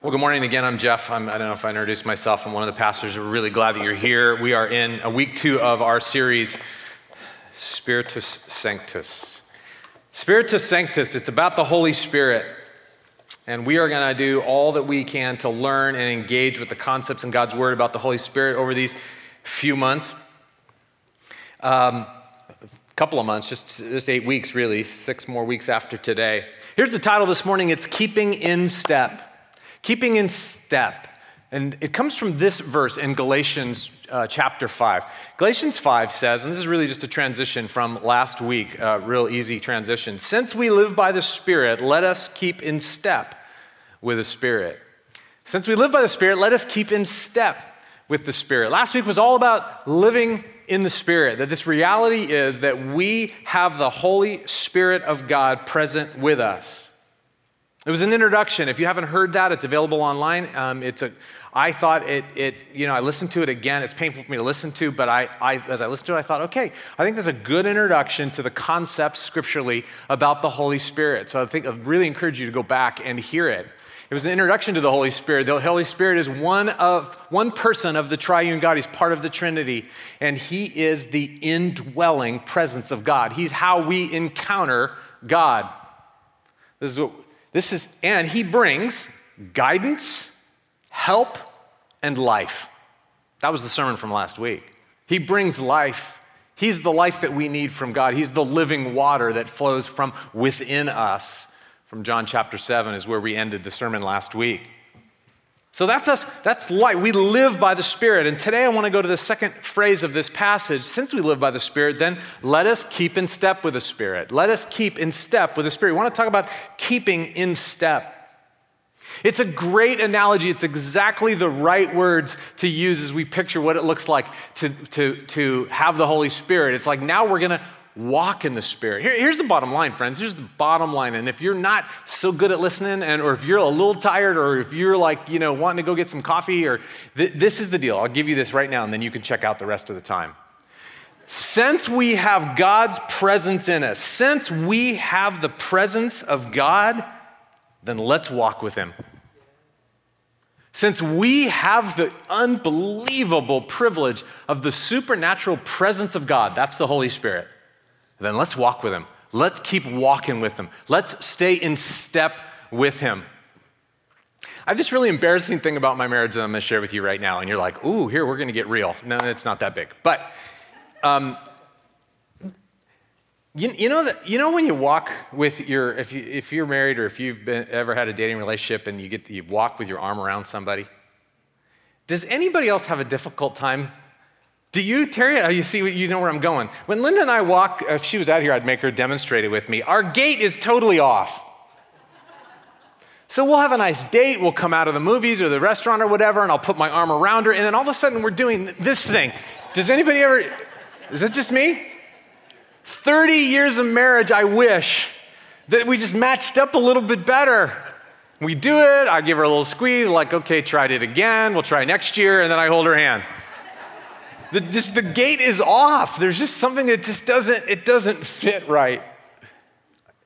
Well, good morning again. I'm Jeff. I'm, I do not know if I introduced myself. I'm one of the pastors. We're really glad that you're here. We are in a week two of our series, Spiritus Sanctus. Spiritus Sanctus, it's about the Holy Spirit. And we are going to do all that we can to learn and engage with the concepts in God's Word about the Holy Spirit over these few months. Um, couple of months, just, just eight weeks, really, six more weeks after today. Here's the title this morning it's Keeping in Step. Keeping in step. And it comes from this verse in Galatians uh, chapter 5. Galatians 5 says, and this is really just a transition from last week, a real easy transition. Since we live by the Spirit, let us keep in step with the Spirit. Since we live by the Spirit, let us keep in step with the Spirit. Last week was all about living in the Spirit, that this reality is that we have the Holy Spirit of God present with us. It was an introduction. If you haven't heard that, it's available online. Um, it's a, I thought it, it, you know, I listened to it again. It's painful for me to listen to, but I, I, as I listened to it, I thought, okay, I think that's a good introduction to the concepts scripturally about the Holy Spirit. So I think I really encourage you to go back and hear it. It was an introduction to the Holy Spirit. The Holy Spirit is one of one person of the triune God. He's part of the Trinity, and he is the indwelling presence of God. He's how we encounter God. This is what this is, and he brings guidance, help, and life. That was the sermon from last week. He brings life. He's the life that we need from God. He's the living water that flows from within us. From John chapter 7 is where we ended the sermon last week. So that's us, that's light. We live by the Spirit. And today I want to go to the second phrase of this passage. Since we live by the Spirit, then let us keep in step with the Spirit. Let us keep in step with the Spirit. We want to talk about keeping in step. It's a great analogy. It's exactly the right words to use as we picture what it looks like to, to, to have the Holy Spirit. It's like now we're going to walk in the Spirit. Here, here's the bottom line, friends. Here's the bottom line. And if you're not so good at listening, and or if you're a little tired, or if you're like, you know, wanting to go get some coffee, or th- this is the deal. I'll give you this right now, and then you can check out the rest of the time. Since we have God's presence in us, since we have the presence of God, then let's walk with Him. Since we have the unbelievable privilege of the supernatural presence of God, that's the Holy Spirit then let's walk with him. Let's keep walking with him. Let's stay in step with him. I have this really embarrassing thing about my marriage that I'm going to share with you right now, and you're like, "Ooh, here we're going to get real." No, it's not that big, but um, you, you, know that you know when you walk with your if you if you're married or if you've been, ever had a dating relationship and you get you walk with your arm around somebody. Does anybody else have a difficult time do you, Terry? Oh, you see, you know where I'm going. When Linda and I walk, if she was out here, I'd make her demonstrate it with me. Our gait is totally off. So we'll have a nice date, we'll come out of the movies or the restaurant or whatever, and I'll put my arm around her, and then all of a sudden we're doing this thing. Does anybody ever, is it just me? 30 years of marriage, I wish that we just matched up a little bit better. We do it, I give her a little squeeze, like, okay, tried it again, we'll try next year, and then I hold her hand. The, this, the gait is off. There's just something that just doesn't, it doesn't fit right.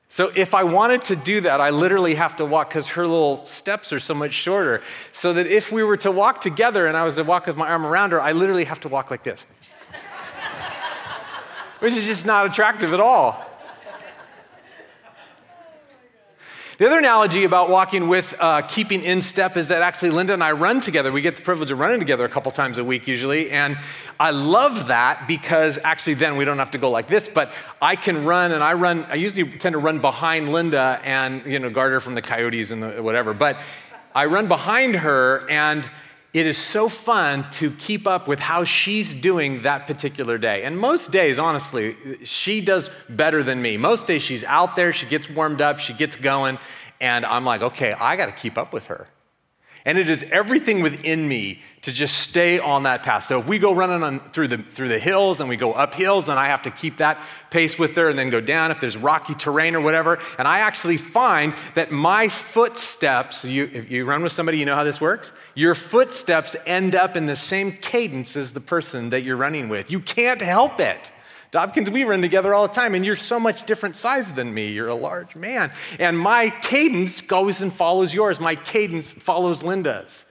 So if I wanted to do that, I literally have to walk because her little steps are so much shorter. So that if we were to walk together and I was to walk with my arm around her, I literally have to walk like this. Which is just not attractive at all. The other analogy about walking with uh, keeping in step is that actually Linda and I run together. We get the privilege of running together a couple times a week usually. And I love that because actually then we don't have to go like this, but I can run and I run, I usually tend to run behind Linda and, you know, guard her from the coyotes and the whatever. But I run behind her and it is so fun to keep up with how she's doing that particular day. And most days, honestly, she does better than me. Most days she's out there, she gets warmed up, she gets going, and I'm like, okay, I got to keep up with her. And it is everything within me to just stay on that path. So if we go running on, through, the, through the hills and we go up hills, then I have to keep that pace with her and then go down if there's rocky terrain or whatever. And I actually find that my footsteps, you, if you run with somebody, you know how this works? Your footsteps end up in the same cadence as the person that you're running with. You can't help it. Dobkins, we run together all the time, and you're so much different size than me. You're a large man. And my cadence goes and follows yours. My cadence follows Linda's.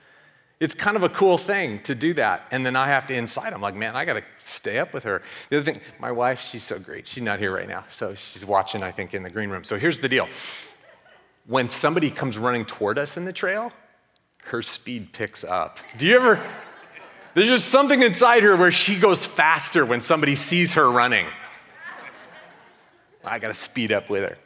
It's kind of a cool thing to do that. And then I have to inside. I'm like, man, I got to stay up with her. The other thing, my wife, she's so great. She's not here right now. So she's watching, I think, in the green room. So here's the deal when somebody comes running toward us in the trail, her speed picks up. Do you ever? There's just something inside her where she goes faster when somebody sees her running. I got to speed up with her.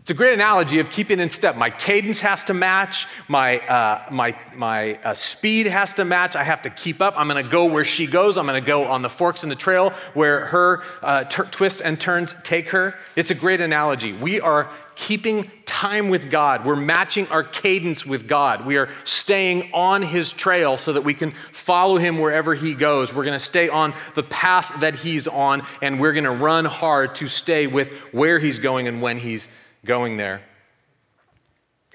It's a great analogy of keeping in step. My cadence has to match, my, uh, my, my uh, speed has to match. I have to keep up. I'm going to go where she goes. I'm going to go on the forks in the trail where her uh, twists and turns take her. It's a great analogy. We are keeping time with God. We're matching our cadence with God. We are staying on His trail so that we can follow Him wherever He goes. We're going to stay on the path that He's on, and we're going to run hard to stay with where He's going and when He's going there.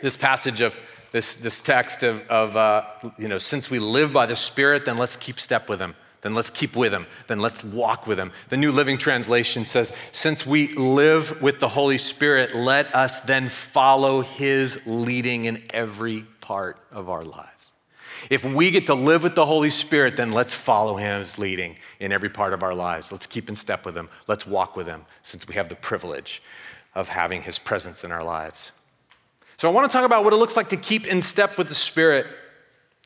This passage of this, this text of, of uh, you know, since we live by the Spirit, then let's keep step with Him. Then let's keep with Him. Then let's walk with Him. The New Living Translation says, since we live with the Holy Spirit, let us then follow His leading in every part of our lives. If we get to live with the Holy Spirit, then let's follow His leading in every part of our lives. Let's keep in step with Him. Let's walk with Him since we have the privilege of having his presence in our lives. So I want to talk about what it looks like to keep in step with the Spirit.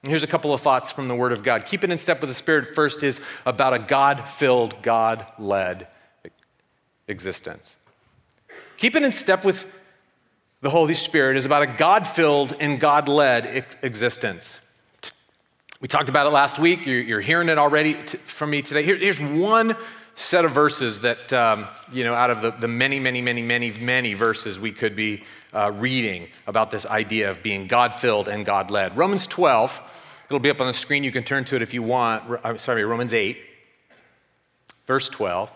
And here's a couple of thoughts from the Word of God. Keeping in step with the Spirit first is about a God filled, God led existence. Keeping in step with the Holy Spirit is about a God filled and God led existence. We talked about it last week. You're, you're hearing it already from me today. Here's one set of verses that, um, you know, out of the, the many, many, many, many, many verses we could be uh, reading about this idea of being God filled and God led. Romans 12, it'll be up on the screen. You can turn to it if you want. I'm sorry, Romans 8, verse 12.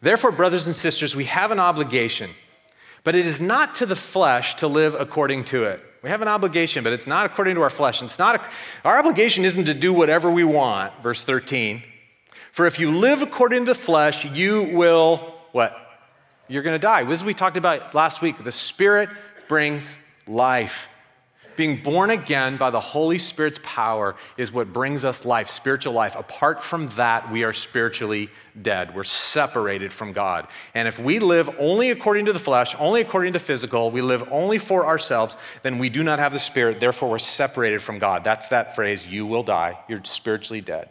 Therefore, brothers and sisters, we have an obligation, but it is not to the flesh to live according to it. We have an obligation, but it's not according to our flesh. And it's not a, our obligation isn't to do whatever we want, verse 13. For if you live according to the flesh, you will what? You're going to die. This is we talked about last week. The Spirit brings life. Being born again by the Holy Spirit's power is what brings us life, spiritual life. Apart from that, we are spiritually dead. We're separated from God. And if we live only according to the flesh, only according to physical, we live only for ourselves, then we do not have the Spirit. Therefore, we're separated from God. That's that phrase, you will die. You're spiritually dead.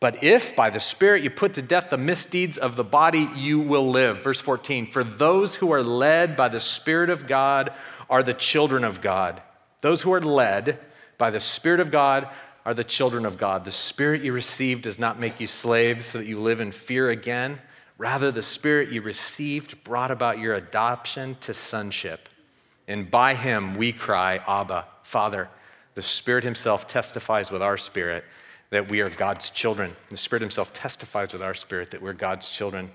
But if by the Spirit you put to death the misdeeds of the body, you will live. Verse 14 For those who are led by the Spirit of God are the children of God. Those who are led by the Spirit of God are the children of God. The Spirit you received does not make you slaves so that you live in fear again. Rather, the Spirit you received brought about your adoption to sonship. And by him we cry, Abba, Father. The Spirit Himself testifies with our spirit that we are God's children. The Spirit Himself testifies with our spirit that we're God's children.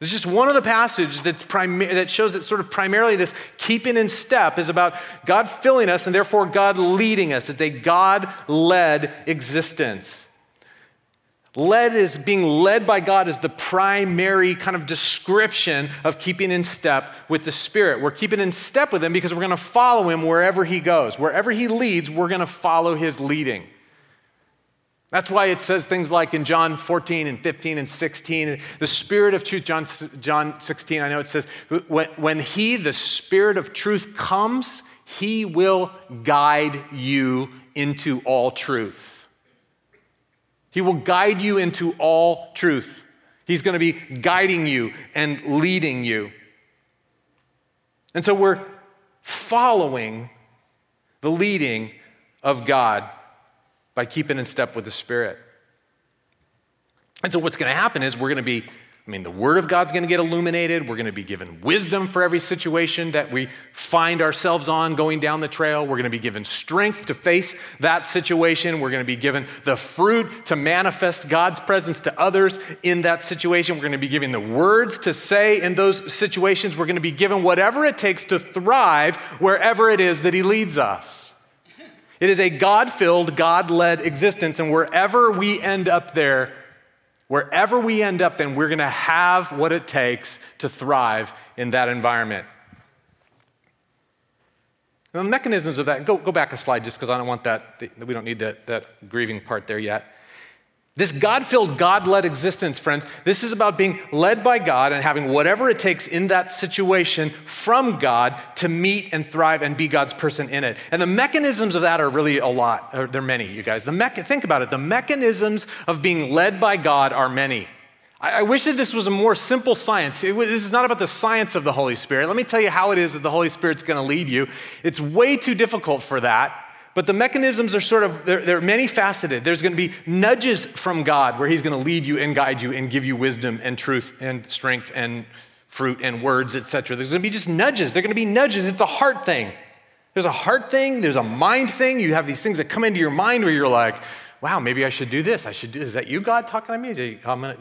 This is just one of the passages that's that shows that sort of primarily this keeping in step is about God filling us and therefore God leading us. It's a God led existence. Led is being led by God is the primary kind of description of keeping in step with the Spirit. We're keeping in step with Him because we're going to follow Him wherever He goes. Wherever He leads, we're going to follow His leading. That's why it says things like in John 14 and 15 and 16, the Spirit of truth, John, John 16, I know it says, when, when He, the Spirit of truth, comes, He will guide you into all truth. He will guide you into all truth. He's going to be guiding you and leading you. And so we're following the leading of God by keeping in step with the Spirit. And so, what's going to happen is we're going to be, I mean, the Word of God's going to get illuminated. We're going to be given wisdom for every situation that we find ourselves on going down the trail. We're going to be given strength to face that situation. We're going to be given the fruit to manifest God's presence to others in that situation. We're going to be given the words to say in those situations. We're going to be given whatever it takes to thrive wherever it is that He leads us. It is a God filled, God led existence, and wherever we end up there, Wherever we end up, then we're going to have what it takes to thrive in that environment. the mechanisms of that, go, go back a slide just because I don't want that, we don't need that, that grieving part there yet. This God filled, God led existence, friends, this is about being led by God and having whatever it takes in that situation from God to meet and thrive and be God's person in it. And the mechanisms of that are really a lot. They're many, you guys. The mecha- think about it. The mechanisms of being led by God are many. I, I wish that this was a more simple science. this is not about the science of the Holy Spirit. Let me tell you how it is that the Holy Spirit's going to lead you. It's way too difficult for that. But the mechanisms are sort of, they're, they're many faceted. There's going to be nudges from God where He's going to lead you and guide you and give you wisdom and truth and strength and fruit and words, etc. There's going to be just nudges. They're going to be nudges. It's a heart thing. There's a heart thing, there's a mind thing. You have these things that come into your mind where you're like, wow, maybe I should do this. I should do, is that you, God, talking to me? I'm, I'm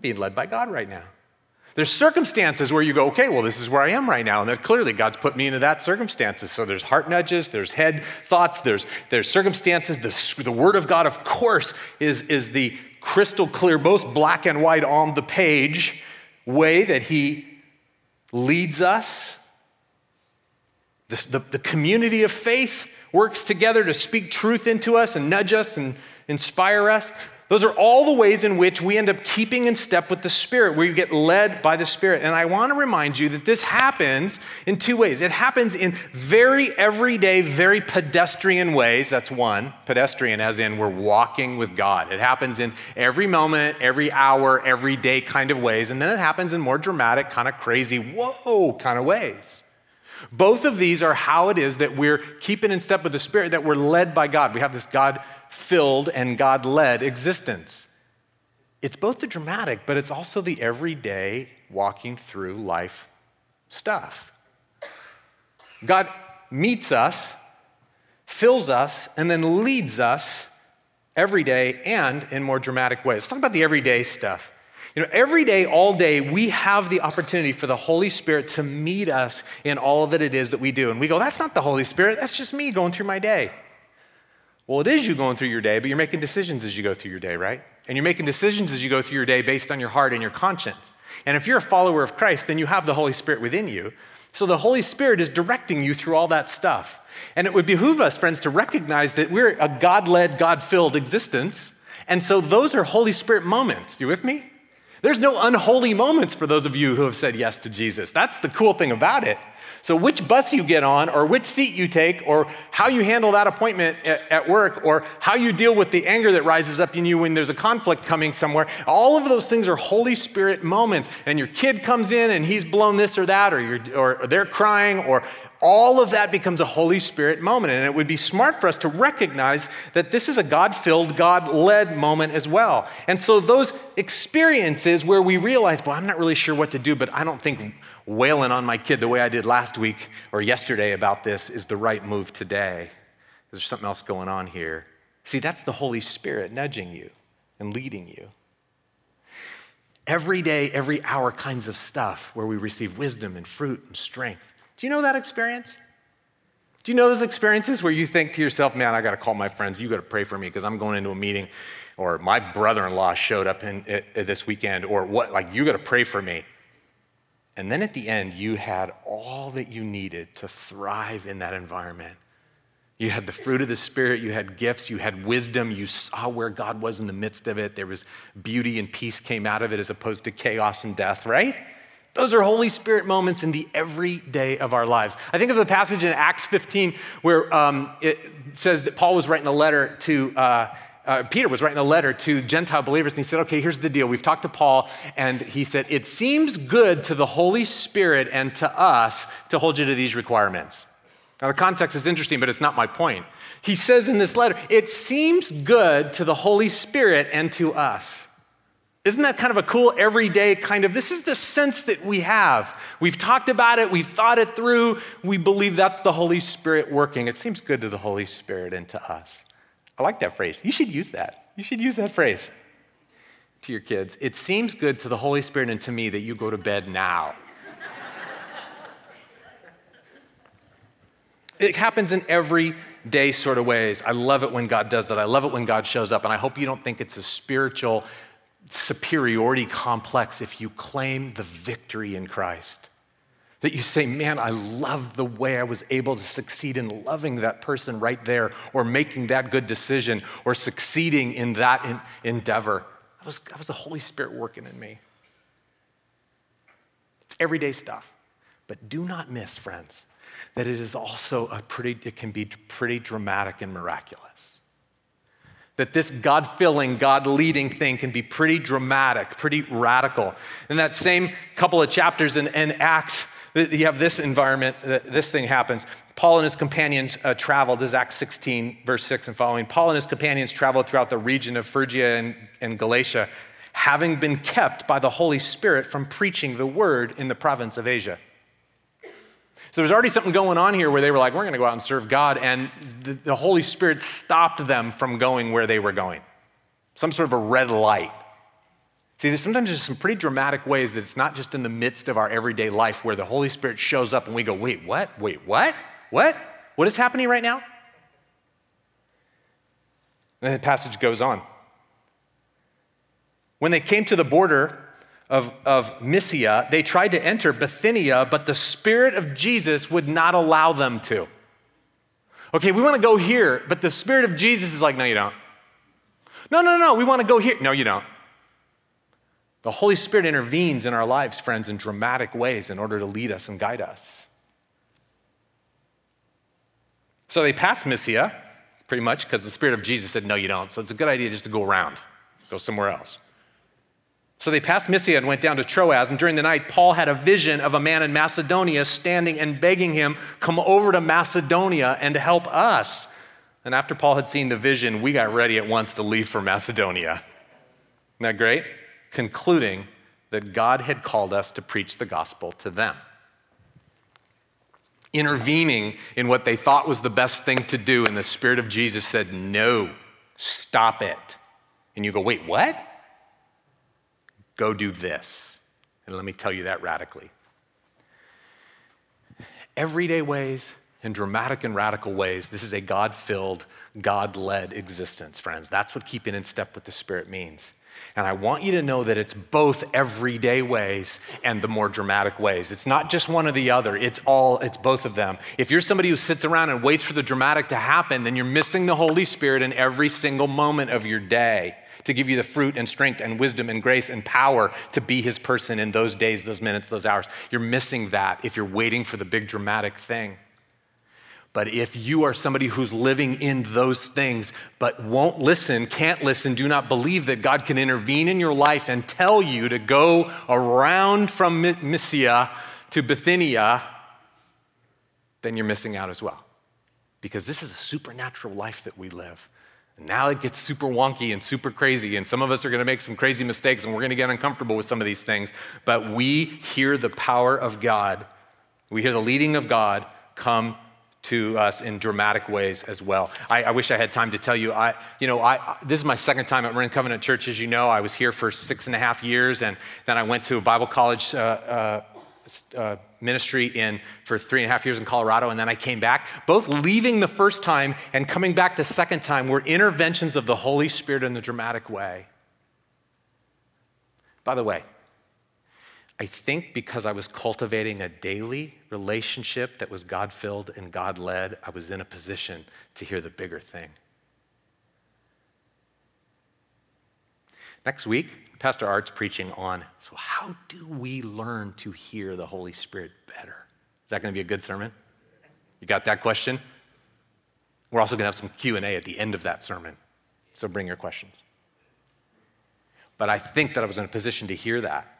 being led by God right now. There's circumstances where you go, okay, well, this is where I am right now. And that clearly God's put me into that circumstances. So there's heart nudges, there's head thoughts, there's, there's circumstances. The, the Word of God, of course, is, is the crystal clear, most black and white on the page way that He leads us. The, the, the community of faith works together to speak truth into us and nudge us and inspire us. Those are all the ways in which we end up keeping in step with the Spirit, where you get led by the Spirit. And I want to remind you that this happens in two ways. It happens in very everyday, very pedestrian ways. That's one. Pedestrian, as in we're walking with God. It happens in every moment, every hour, every day kind of ways. And then it happens in more dramatic, kind of crazy, whoa kind of ways. Both of these are how it is that we're keeping in step with the Spirit, that we're led by God. We have this God filled and God led existence. It's both the dramatic, but it's also the everyday walking through life stuff. God meets us, fills us, and then leads us every day and in more dramatic ways. Let's talk about the everyday stuff. You know, every day, all day, we have the opportunity for the Holy Spirit to meet us in all that it is that we do. And we go, that's not the Holy Spirit, that's just me going through my day. Well, it is you going through your day, but you're making decisions as you go through your day, right? And you're making decisions as you go through your day based on your heart and your conscience. And if you're a follower of Christ, then you have the Holy Spirit within you. So the Holy Spirit is directing you through all that stuff. And it would behoove us, friends, to recognize that we're a God led, God filled existence. And so those are Holy Spirit moments. You with me? There's no unholy moments for those of you who have said yes to Jesus. That's the cool thing about it. So, which bus you get on, or which seat you take, or how you handle that appointment at, work, or how you deal with the anger that rises up in you when there's a conflict coming somewhere, all of those things are Holy Spirit moments. And your kid comes in and he's blown this or that, or, or they're crying, or all of that becomes a Holy Spirit moment. And it would be smart for us to recognize that this is a God filled, God led moment as well. And so, those experiences where we realize, well, I'm not really sure what to do, but I don't think wailing on my kid the way I did last week or yesterday about this is the right move today. There's something else going on here. See, that's the Holy Spirit nudging you and leading you. Every day, every hour kinds of stuff where we receive wisdom and fruit and strength. Do you know that experience? Do you know those experiences where you think to yourself, man, I got to call my friends, you got to pray for me because I'm going into a meeting, or my brother in law showed up in, this weekend, or what, like, you got to pray for me. And then at the end, you had all that you needed to thrive in that environment. You had the fruit of the Spirit, you had gifts, you had wisdom, you saw where God was in the midst of it. There was beauty and peace came out of it as opposed to chaos and death, right? Those are Holy Spirit moments in the everyday of our lives. I think of the passage in Acts 15 where um, it says that Paul was writing a letter to uh, uh, Peter was writing a letter to Gentile believers, and he said, Okay, here's the deal. We've talked to Paul, and he said, It seems good to the Holy Spirit and to us to hold you to these requirements. Now, the context is interesting, but it's not my point. He says in this letter, It seems good to the Holy Spirit and to us. Isn't that kind of a cool everyday kind of? This is the sense that we have. We've talked about it, we've thought it through, we believe that's the Holy Spirit working. It seems good to the Holy Spirit and to us. I like that phrase. You should use that. You should use that phrase to your kids. It seems good to the Holy Spirit and to me that you go to bed now. it happens in every day sort of ways. I love it when God does that. I love it when God shows up. And I hope you don't think it's a spiritual superiority complex if you claim the victory in Christ. That you say, man, I love the way I was able to succeed in loving that person right there, or making that good decision, or succeeding in that in- endeavor. That was, that was the Holy Spirit working in me. It's everyday stuff. But do not miss, friends, that it is also a pretty, it can be pretty dramatic and miraculous that this God filling, God leading thing can be pretty dramatic, pretty radical. In that same couple of chapters in, in Acts, you have this environment, this thing happens. Paul and his companions uh, traveled, this is Acts 16, verse 6 and following. Paul and his companions traveled throughout the region of Phrygia and, and Galatia, having been kept by the Holy Spirit from preaching the word in the province of Asia. So there's already something going on here where they were like, we're going to go out and serve God. And the, the Holy Spirit stopped them from going where they were going. Some sort of a red light. See, there's sometimes there's some pretty dramatic ways that it's not just in the midst of our everyday life where the Holy Spirit shows up and we go, wait, what? Wait, what? What? What is happening right now? And the passage goes on. When they came to the border of, of Mysia, they tried to enter Bithynia, but the Spirit of Jesus would not allow them to. Okay, we want to go here, but the Spirit of Jesus is like, no, you don't. No, no, no, we want to go here. No, you don't. The Holy Spirit intervenes in our lives, friends, in dramatic ways in order to lead us and guide us. So they passed Mysia, pretty much, because the Spirit of Jesus said, no, you don't. So it's a good idea just to go around, go somewhere else. So they passed Mysia and went down to Troas. And during the night, Paul had a vision of a man in Macedonia standing and begging him, Come over to Macedonia and help us. And after Paul had seen the vision, we got ready at once to leave for Macedonia. Isn't that great? Concluding that God had called us to preach the gospel to them. Intervening in what they thought was the best thing to do, and the Spirit of Jesus said, No, stop it. And you go, Wait, what? Go do this. And let me tell you that radically. Everyday ways in dramatic and radical ways, this is a God filled, God led existence, friends. That's what keeping in step with the Spirit means. And I want you to know that it's both everyday ways and the more dramatic ways. It's not just one or the other, it's all, it's both of them. If you're somebody who sits around and waits for the dramatic to happen, then you're missing the Holy Spirit in every single moment of your day to give you the fruit and strength and wisdom and grace and power to be his person in those days, those minutes, those hours. You're missing that if you're waiting for the big dramatic thing. But if you are somebody who's living in those things, but won't listen, can't listen, do not believe that God can intervene in your life and tell you to go around from Mysia to Bithynia, then you're missing out as well. Because this is a supernatural life that we live. Now it gets super wonky and super crazy, and some of us are going to make some crazy mistakes and we're going to get uncomfortable with some of these things. But we hear the power of God, we hear the leading of God come to us in dramatic ways as well. I, I, wish I had time to tell you. I, you know, I, this is my second time at Marin Covenant Church. As you know, I was here for six and a half years, and then I went to a Bible college uh, uh, uh, ministry in for three and a half years in Colorado, and then I came back. Both leaving the first time and coming back the second time were interventions of the Holy Spirit in a dramatic way. By the way, I think because I was cultivating a daily relationship that was God filled and God led, I was in a position to hear the bigger thing. Next week, Pastor Art's preaching on so how do we learn to hear the Holy Spirit better? Is that going to be a good sermon? You got that question? We're also going to have some Q&A at the end of that sermon. So bring your questions. But I think that I was in a position to hear that.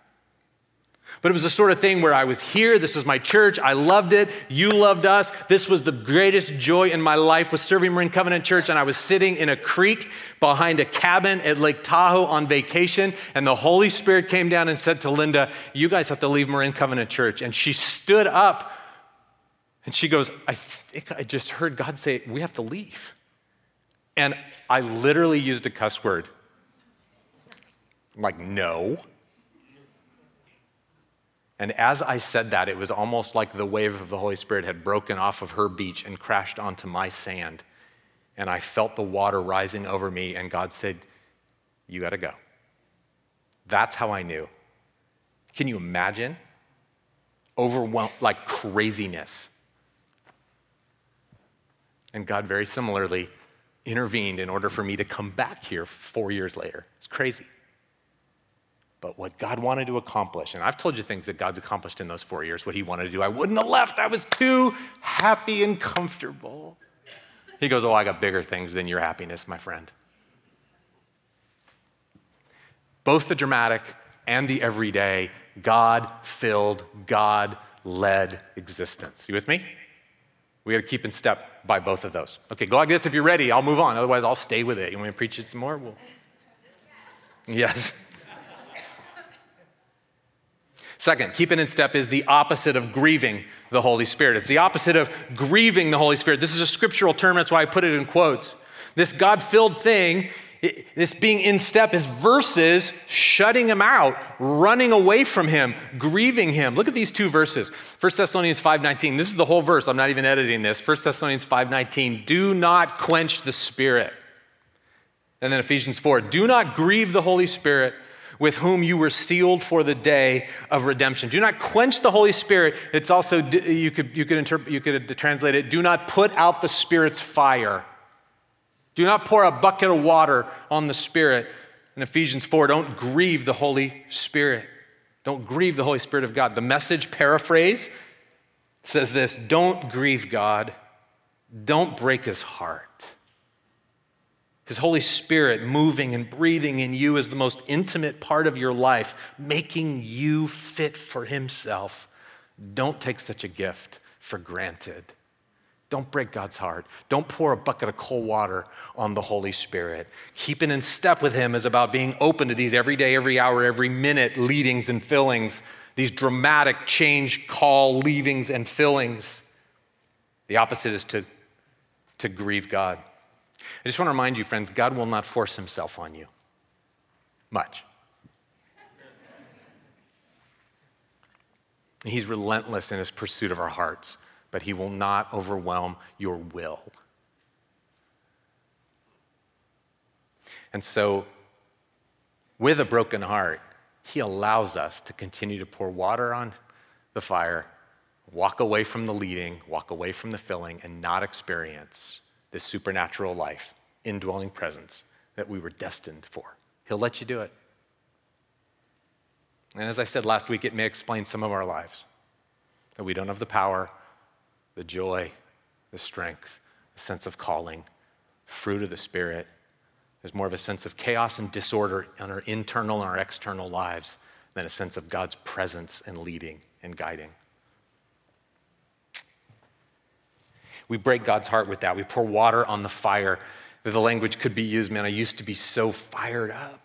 But it was the sort of thing where I was here, this was my church, I loved it, you loved us. This was the greatest joy in my life was serving Marin Covenant Church and I was sitting in a creek behind a cabin at Lake Tahoe on vacation and the Holy Spirit came down and said to Linda, "You guys have to leave Marin Covenant Church." And she stood up and she goes, "I think I just heard God say we have to leave." And I literally used a cuss word. I'm like, "No." And as I said that, it was almost like the wave of the Holy Spirit had broken off of her beach and crashed onto my sand. And I felt the water rising over me, and God said, You got to go. That's how I knew. Can you imagine? Overwhelmed, like craziness. And God, very similarly, intervened in order for me to come back here four years later. It's crazy. But what God wanted to accomplish, and I've told you things that God's accomplished in those four years, what He wanted to do, I wouldn't have left. I was too happy and comfortable. He goes, Oh, I got bigger things than your happiness, my friend. Both the dramatic and the everyday, God filled, God led existence. You with me? We got to keep in step by both of those. Okay, go like this if you're ready. I'll move on. Otherwise, I'll stay with it. You want me to preach it some more? We'll... Yes. Second, keeping in step is the opposite of grieving the Holy Spirit. It's the opposite of grieving the Holy Spirit. This is a scriptural term, that's why I put it in quotes. This God filled thing, this being in step, is versus shutting him out, running away from him, grieving him. Look at these two verses. 1 Thessalonians 5:19. This is the whole verse. I'm not even editing this. 1 Thessalonians 5:19. Do not quench the spirit. And then Ephesians 4. Do not grieve the Holy Spirit with whom you were sealed for the day of redemption. Do not quench the Holy Spirit. It's also, you could, you could, interpret, you could translate it, do not put out the Spirit's fire. Do not pour a bucket of water on the Spirit. In Ephesians 4, don't grieve the Holy Spirit. Don't grieve the Holy Spirit of God. The message paraphrase says this Don't grieve God, don't break his heart. His Holy Spirit moving and breathing in you is the most intimate part of your life, making you fit for Himself. Don't take such a gift for granted. Don't break God's heart. Don't pour a bucket of cold water on the Holy Spirit. Keeping in step with Him is about being open to these every day, every hour, every minute leadings and fillings, these dramatic change, call, leavings, and fillings. The opposite is to, to grieve God. I just want to remind you, friends, God will not force himself on you much. He's relentless in his pursuit of our hearts, but he will not overwhelm your will. And so, with a broken heart, he allows us to continue to pour water on the fire, walk away from the leading, walk away from the filling, and not experience this supernatural life, indwelling presence that we were destined for. He'll let you do it. And as I said last week, it may explain some of our lives that we don't have the power, the joy, the strength, the sense of calling, fruit of the Spirit. There's more of a sense of chaos and disorder in our internal and our external lives than a sense of God's presence and leading and guiding. We break God's heart with that. We pour water on the fire. The language could be used, man, I used to be so fired up.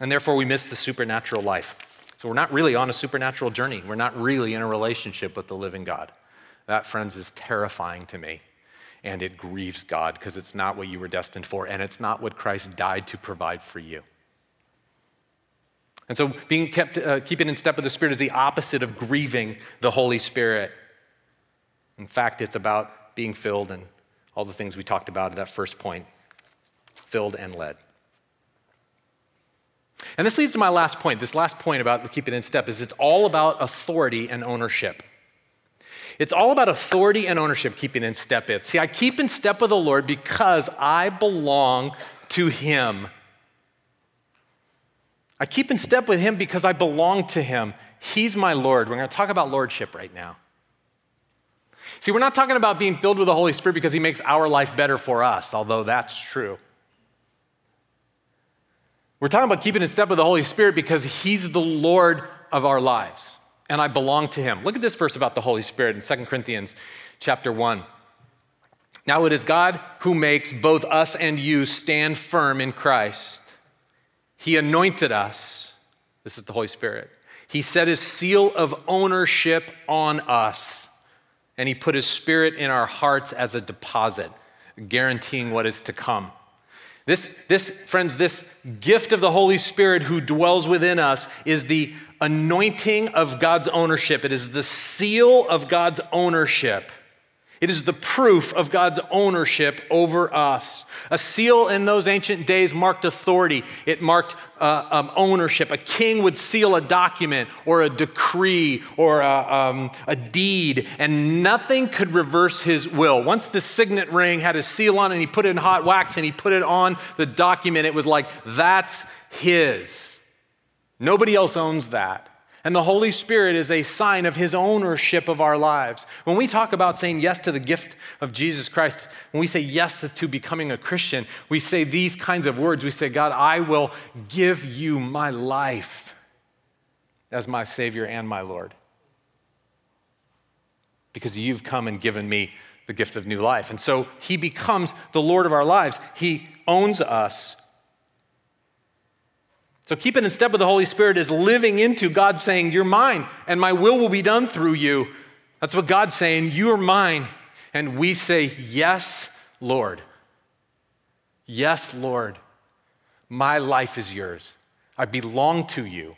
And therefore, we miss the supernatural life. So, we're not really on a supernatural journey. We're not really in a relationship with the living God. That, friends, is terrifying to me. And it grieves God because it's not what you were destined for, and it's not what Christ died to provide for you. And so, being kept, uh, keeping in step with the Spirit is the opposite of grieving the Holy Spirit. In fact, it's about being filled and all the things we talked about at that first point filled and led. And this leads to my last point. This last point about keeping in step is it's all about authority and ownership. It's all about authority and ownership, keeping in step is. See, I keep in step with the Lord because I belong to Him. I keep in step with him because I belong to him. He's my Lord. We're going to talk about lordship right now. See, we're not talking about being filled with the Holy Spirit because he makes our life better for us, although that's true. We're talking about keeping in step with the Holy Spirit because he's the Lord of our lives and I belong to him. Look at this verse about the Holy Spirit in 2 Corinthians chapter 1. Now it is God who makes both us and you stand firm in Christ. He anointed us. This is the Holy Spirit. He set his seal of ownership on us, and he put his spirit in our hearts as a deposit, guaranteeing what is to come. This, this, friends, this gift of the Holy Spirit who dwells within us is the anointing of God's ownership. It is the seal of God's ownership. It is the proof of God's ownership over us. A seal in those ancient days marked authority, it marked uh, um, ownership. A king would seal a document or a decree or a, um, a deed, and nothing could reverse his will. Once the signet ring had a seal on it, and he put it in hot wax and he put it on the document, it was like, that's his. Nobody else owns that. And the Holy Spirit is a sign of His ownership of our lives. When we talk about saying yes to the gift of Jesus Christ, when we say yes to, to, becoming a Christian, we say these kinds of words. We say, God, I will give you my life as my Savior and my Lord. Because you've come and given me the gift of new life. And so He becomes the Lord of our lives, He owns us so, keeping in step with the Holy Spirit is living into God saying, You're mine, and my will will be done through you. That's what God's saying, You're mine. And we say, Yes, Lord. Yes, Lord. My life is yours. I belong to you.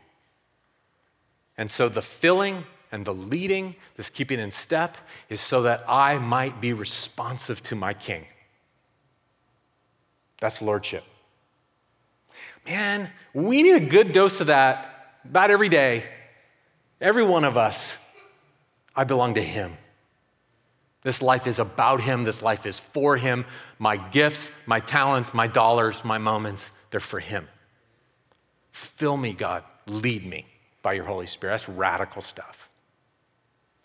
And so the filling and the leading, this keeping in step, is so that I might be responsive to my King. That's lordship. Man, we need a good dose of that about every day. Every one of us. I belong to Him. This life is about Him. This life is for Him. My gifts, my talents, my dollars, my moments, they're for Him. Fill me, God. Lead me by your Holy Spirit. That's radical stuff.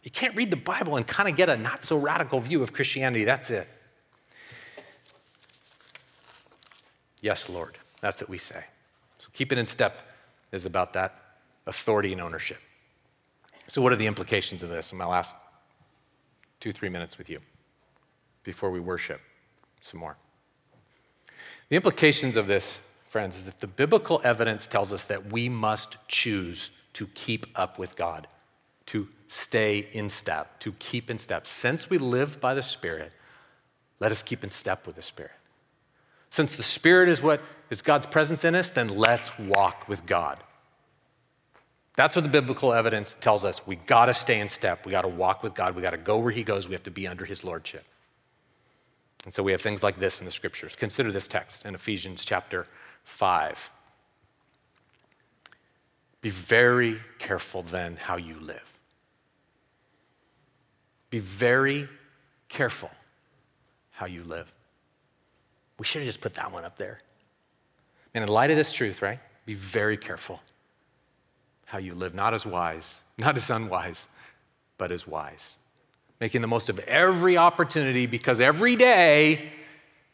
You can't read the Bible and kind of get a not so radical view of Christianity. That's it. Yes, Lord. That's what we say. So keeping in step is about that authority and ownership. So, what are the implications of this in my last two, three minutes with you before we worship some more? The implications of this, friends, is that the biblical evidence tells us that we must choose to keep up with God, to stay in step, to keep in step. Since we live by the Spirit, let us keep in step with the Spirit. Since the Spirit is what is God's presence in us, then let's walk with God. That's what the biblical evidence tells us. We got to stay in step. We got to walk with God. We got to go where He goes. We have to be under His lordship. And so we have things like this in the scriptures. Consider this text in Ephesians chapter 5. Be very careful then how you live. Be very careful how you live. We should have just put that one up there. And in light of this truth, right, be very careful how you live, not as wise, not as unwise, but as wise. Making the most of every opportunity because every day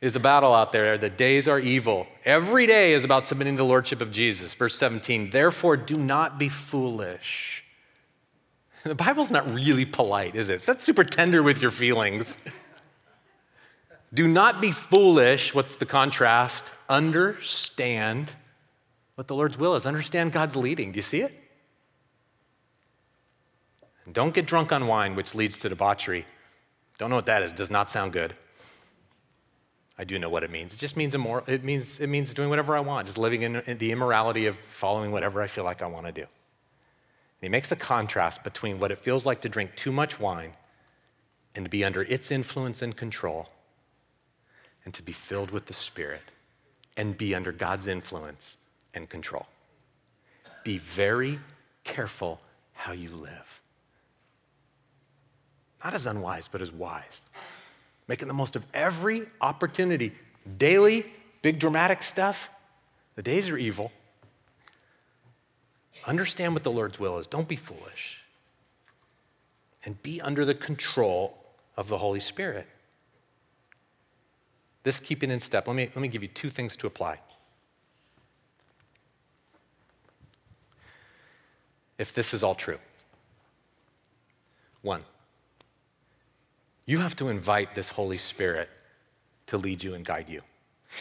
is a battle out there. The days are evil. Every day is about submitting to the Lordship of Jesus. Verse 17, therefore do not be foolish. The Bible's not really polite, is it? It's not super tender with your feelings. Do not be foolish. What's the contrast? Understand what the Lord's will is. Understand God's leading. Do you see it? And don't get drunk on wine, which leads to debauchery. Don't know what that is. Does not sound good. I do know what it means. It just means immoral. It means it means doing whatever I want, just living in, in the immorality of following whatever I feel like I want to do. And he makes the contrast between what it feels like to drink too much wine and to be under its influence and control and to be filled with the Spirit and be under God's influence and control. Be very careful how you live. Not as unwise, but as wise. Making the most of every opportunity. Daily, big dramatic stuff. The days are evil. Understand what the Lord's will is. Don't be foolish. And be under the control of the Holy Spirit. This keeping in step, let me, let me give you two things to apply. If this is all true, one, you have to invite this Holy Spirit to lead you and guide you.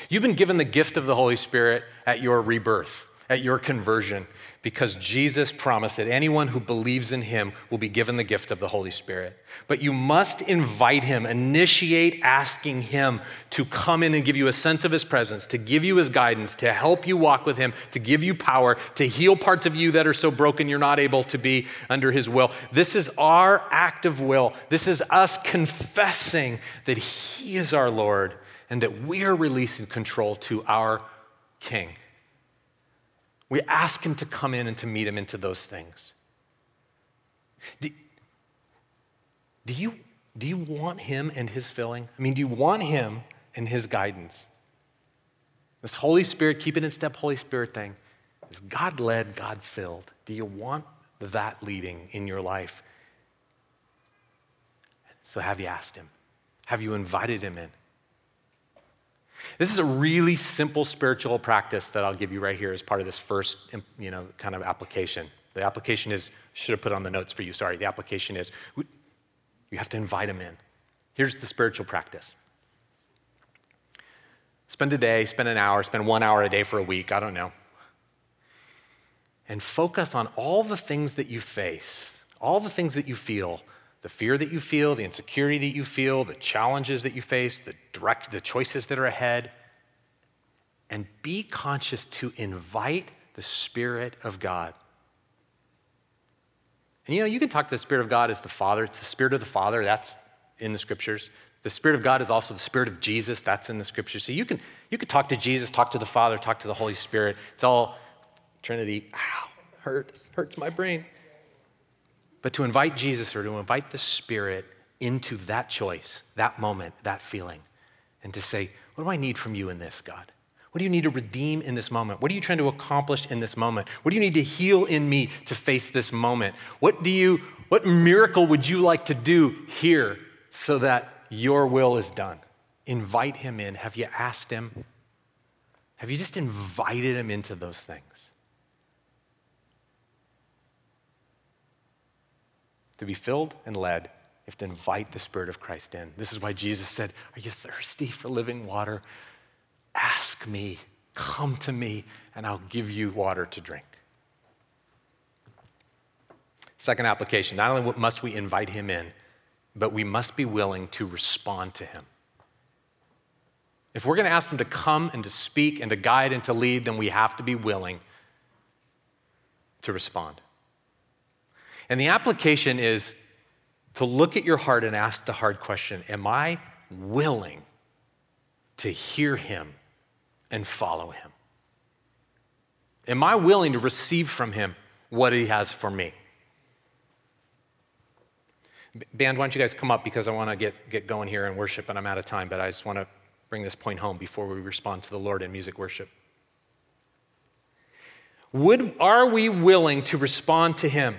You've been given the gift of the Holy Spirit at your rebirth. At your conversion because Jesus promised that anyone who believes in him will be given the gift of the Holy Spirit. But you must invite him, initiate asking him to come in and give you a sense of his presence, to give you his guidance, to help you walk with him, to give you power, to heal parts of you that are so broken you're not able to be under his will. This is our act of will. This is us confessing that he is our Lord and that we are releasing control to our King. We ask Him to come in and to meet Him into those things. Do, do, you, do you want Him and His filling? I mean, do you want Him and His guidance? This Holy Spirit, keep it in step, Holy Spirit thing, is God led, God filled. Do you want that leading in your life? So have you asked Him? Have you invited Him in? This is a really simple spiritual practice that I'll give you right here as part of this first, you know, kind of application. The application is, should have put on the notes for you, sorry. The application is, you have to invite them in. Here's the spiritual practice spend a day, spend an hour, spend one hour a day for a week, I don't know. And focus on all the things that you face, all the things that you feel the fear that you feel, the insecurity that you feel, the challenges that you face, the direct the choices that are ahead. And be conscious to invite the Spirit of God. And you know, you can talk to the Spirit of God as the Father. It's the Spirit of the Father, that's in the scriptures. The Spirit of God is also the Spirit of Jesus, that's in the scriptures. So you can you can talk to Jesus, talk to the Father, talk to the Holy Spirit. It's all Trinity. Ow, hurts, hurts my brain. But to invite Jesus or to invite the Spirit into that choice, that moment, that feeling, and to say, What do I need from you in this, God? What do you need to redeem in this moment? What are you trying to accomplish in this moment? What do you need to heal in me to face this moment? What do you what miracle would you like to do here so that your will is done? Invite him in. Have you asked him? Have you just invited him into those things? To be filled and led, you have to invite the Spirit of Christ in. This is why Jesus said, Are you thirsty for living water? Ask me, come to me, and I'll give you water to drink. Second application not only must we invite him in, but we must be willing to respond to him. If we're going to ask him to come and to speak and to guide and to lead, then we have to be willing to respond. And the application is to look at your heart and ask the hard question Am I willing to hear him and follow him? Am I willing to receive from him what he has for me? Band, why don't you guys come up because I want to get, get going here in worship and I'm out of time, but I just want to bring this point home before we respond to the Lord in music worship. Would, are we willing to respond to him?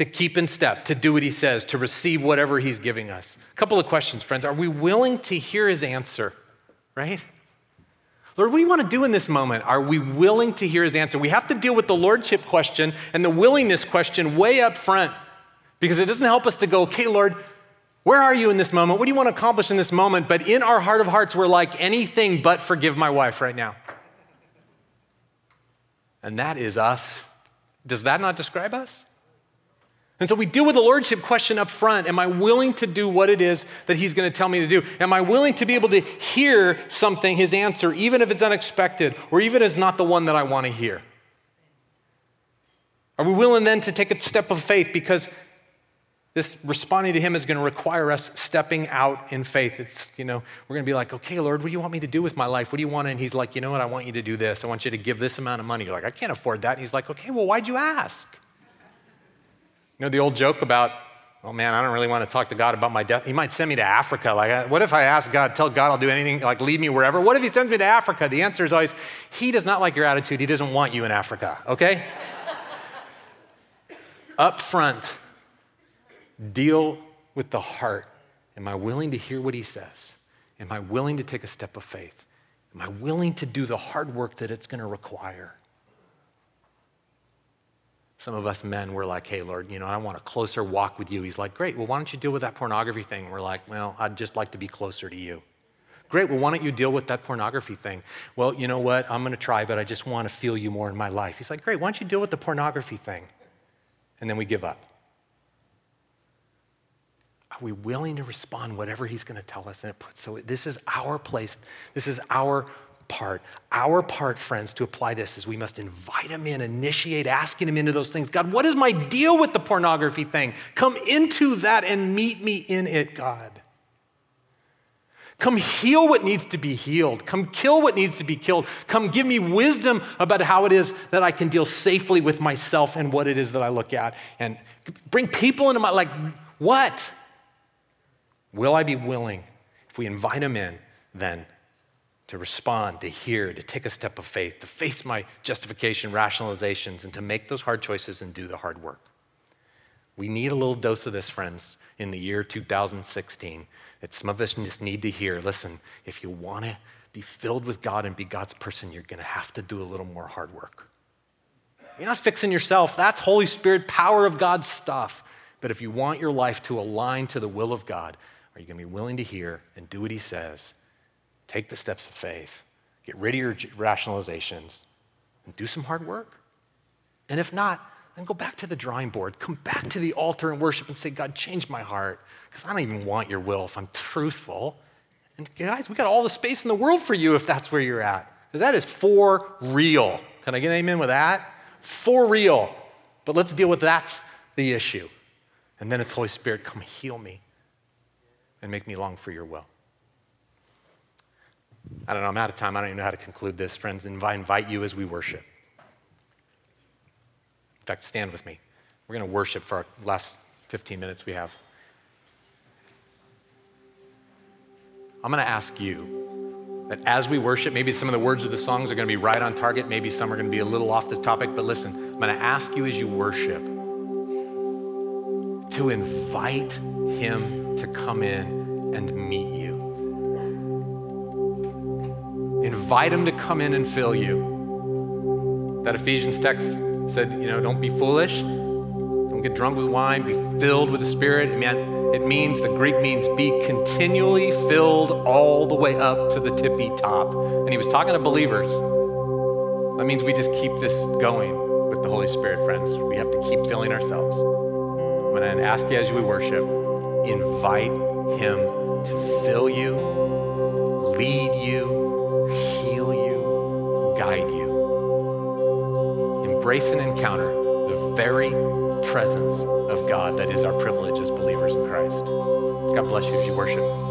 To keep in step, to do what he says, to receive whatever he's giving us. A couple of questions, friends. Are we willing to hear his answer? Right? Lord, what do you want to do in this moment? Are we willing to hear his answer? We have to deal with the lordship question and the willingness question way up front because it doesn't help us to go, okay, Lord, where are you in this moment? What do you want to accomplish in this moment? But in our heart of hearts, we're like anything but forgive my wife right now. And that is us. Does that not describe us? And so we deal with the lordship question up front. Am I willing to do what it is that he's going to tell me to do? Am I willing to be able to hear something, his answer, even if it's unexpected or even if it's not the one that I want to hear? Are we willing then to take a step of faith because this responding to him is going to require us stepping out in faith. It's, you know, we're going to be like, okay, Lord, what do you want me to do with my life? What do you want? And he's like, you know what? I want you to do this. I want you to give this amount of money. You're like, I can't afford that. And he's like, okay, well, why'd you ask? You know the old joke about, oh man, I don't really want to talk to God about my death. He might send me to Africa. Like, uh, what if I ask God, tell God I'll do anything, like lead me wherever? What if He sends me to Africa? The answer is always, He does not like your attitude. He doesn't want you in Africa, okay? Up front, deal with the heart. Am I willing to hear what He says? Am I willing to take a step of faith? Am I willing to do the hard work that it's going to require? Some of us men were like, hey, Lord, you know, I want a closer walk with you. He's like, great, well, why don't you deal with that pornography thing? We're like, well, I'd just like to be closer to you. Great, well, why don't you deal with that pornography thing? Well, you know what? I'm going to try, but I just want to feel you more in my life. He's like, Great, why don't you deal with the pornography thing? And then we give up. Are we willing to respond whatever he's going to tell us? And it puts, so this is our place. This is our part. Our part, friends, to apply this is we must invite him in, initiate asking him into those things. God, what is my deal with the pornography thing? Come into that and meet me in it, God. Come heal what needs to be healed. Come kill what needs to be killed. Come give me wisdom about how it is that I can deal safely with myself and what it is that I look at. And bring people into my, like, what? Will I be willing, if we invite him in, then to respond, to hear, to take a step of faith, to face my justification, rationalizations, and to make those hard choices and do the hard work? We need a little dose of this, friends, in the year 2016 that some of us just need to hear. Listen, if you want to be filled with God and be God's person, you're going to have to do a little more hard work. You're not fixing yourself, that's Holy Spirit, power of God's stuff. But if you want your life to align to the will of God, are you going to be willing to hear and do what He says? Take the steps of faith, get rid of your rationalizations, and do some hard work. And if not, then go back to the drawing board. Come back to the altar and worship and say, God, change my heart. Because I don't even want your will if I'm truthful. And guys, we got all the space in the world for you if that's where you're at. Because that is for real. Can I get an amen with that? For real. But let's deal with that's the issue. And then it's Holy Spirit, come heal me and make me long for your will. I don't know, I'm out of time. I don't even know how to conclude this, friends. And I invite you as we worship. In fact, stand with me. We're going to worship for our last 15 minutes we have. I'm going to ask you that as we worship, maybe some of the words of the songs are going to be right on target, maybe some are going to be a little off the topic, but listen, I'm going to ask you as you worship to invite Him to come in and meet you. Invite Him to come in and fill you. That Ephesians text said, you know, don't be foolish, don't get drunk with wine, be filled with the Spirit. It, meant, it means, the Greek means be continually filled all the way up to the tippy top. And he was talking to believers. That means we just keep this going with the Holy Spirit, friends. We have to keep filling ourselves. When I ask you as we worship, invite Him to fill you, lead you, embrace and encounter the very presence of God that is our privilege as believers in Christ. God bless you as you worship.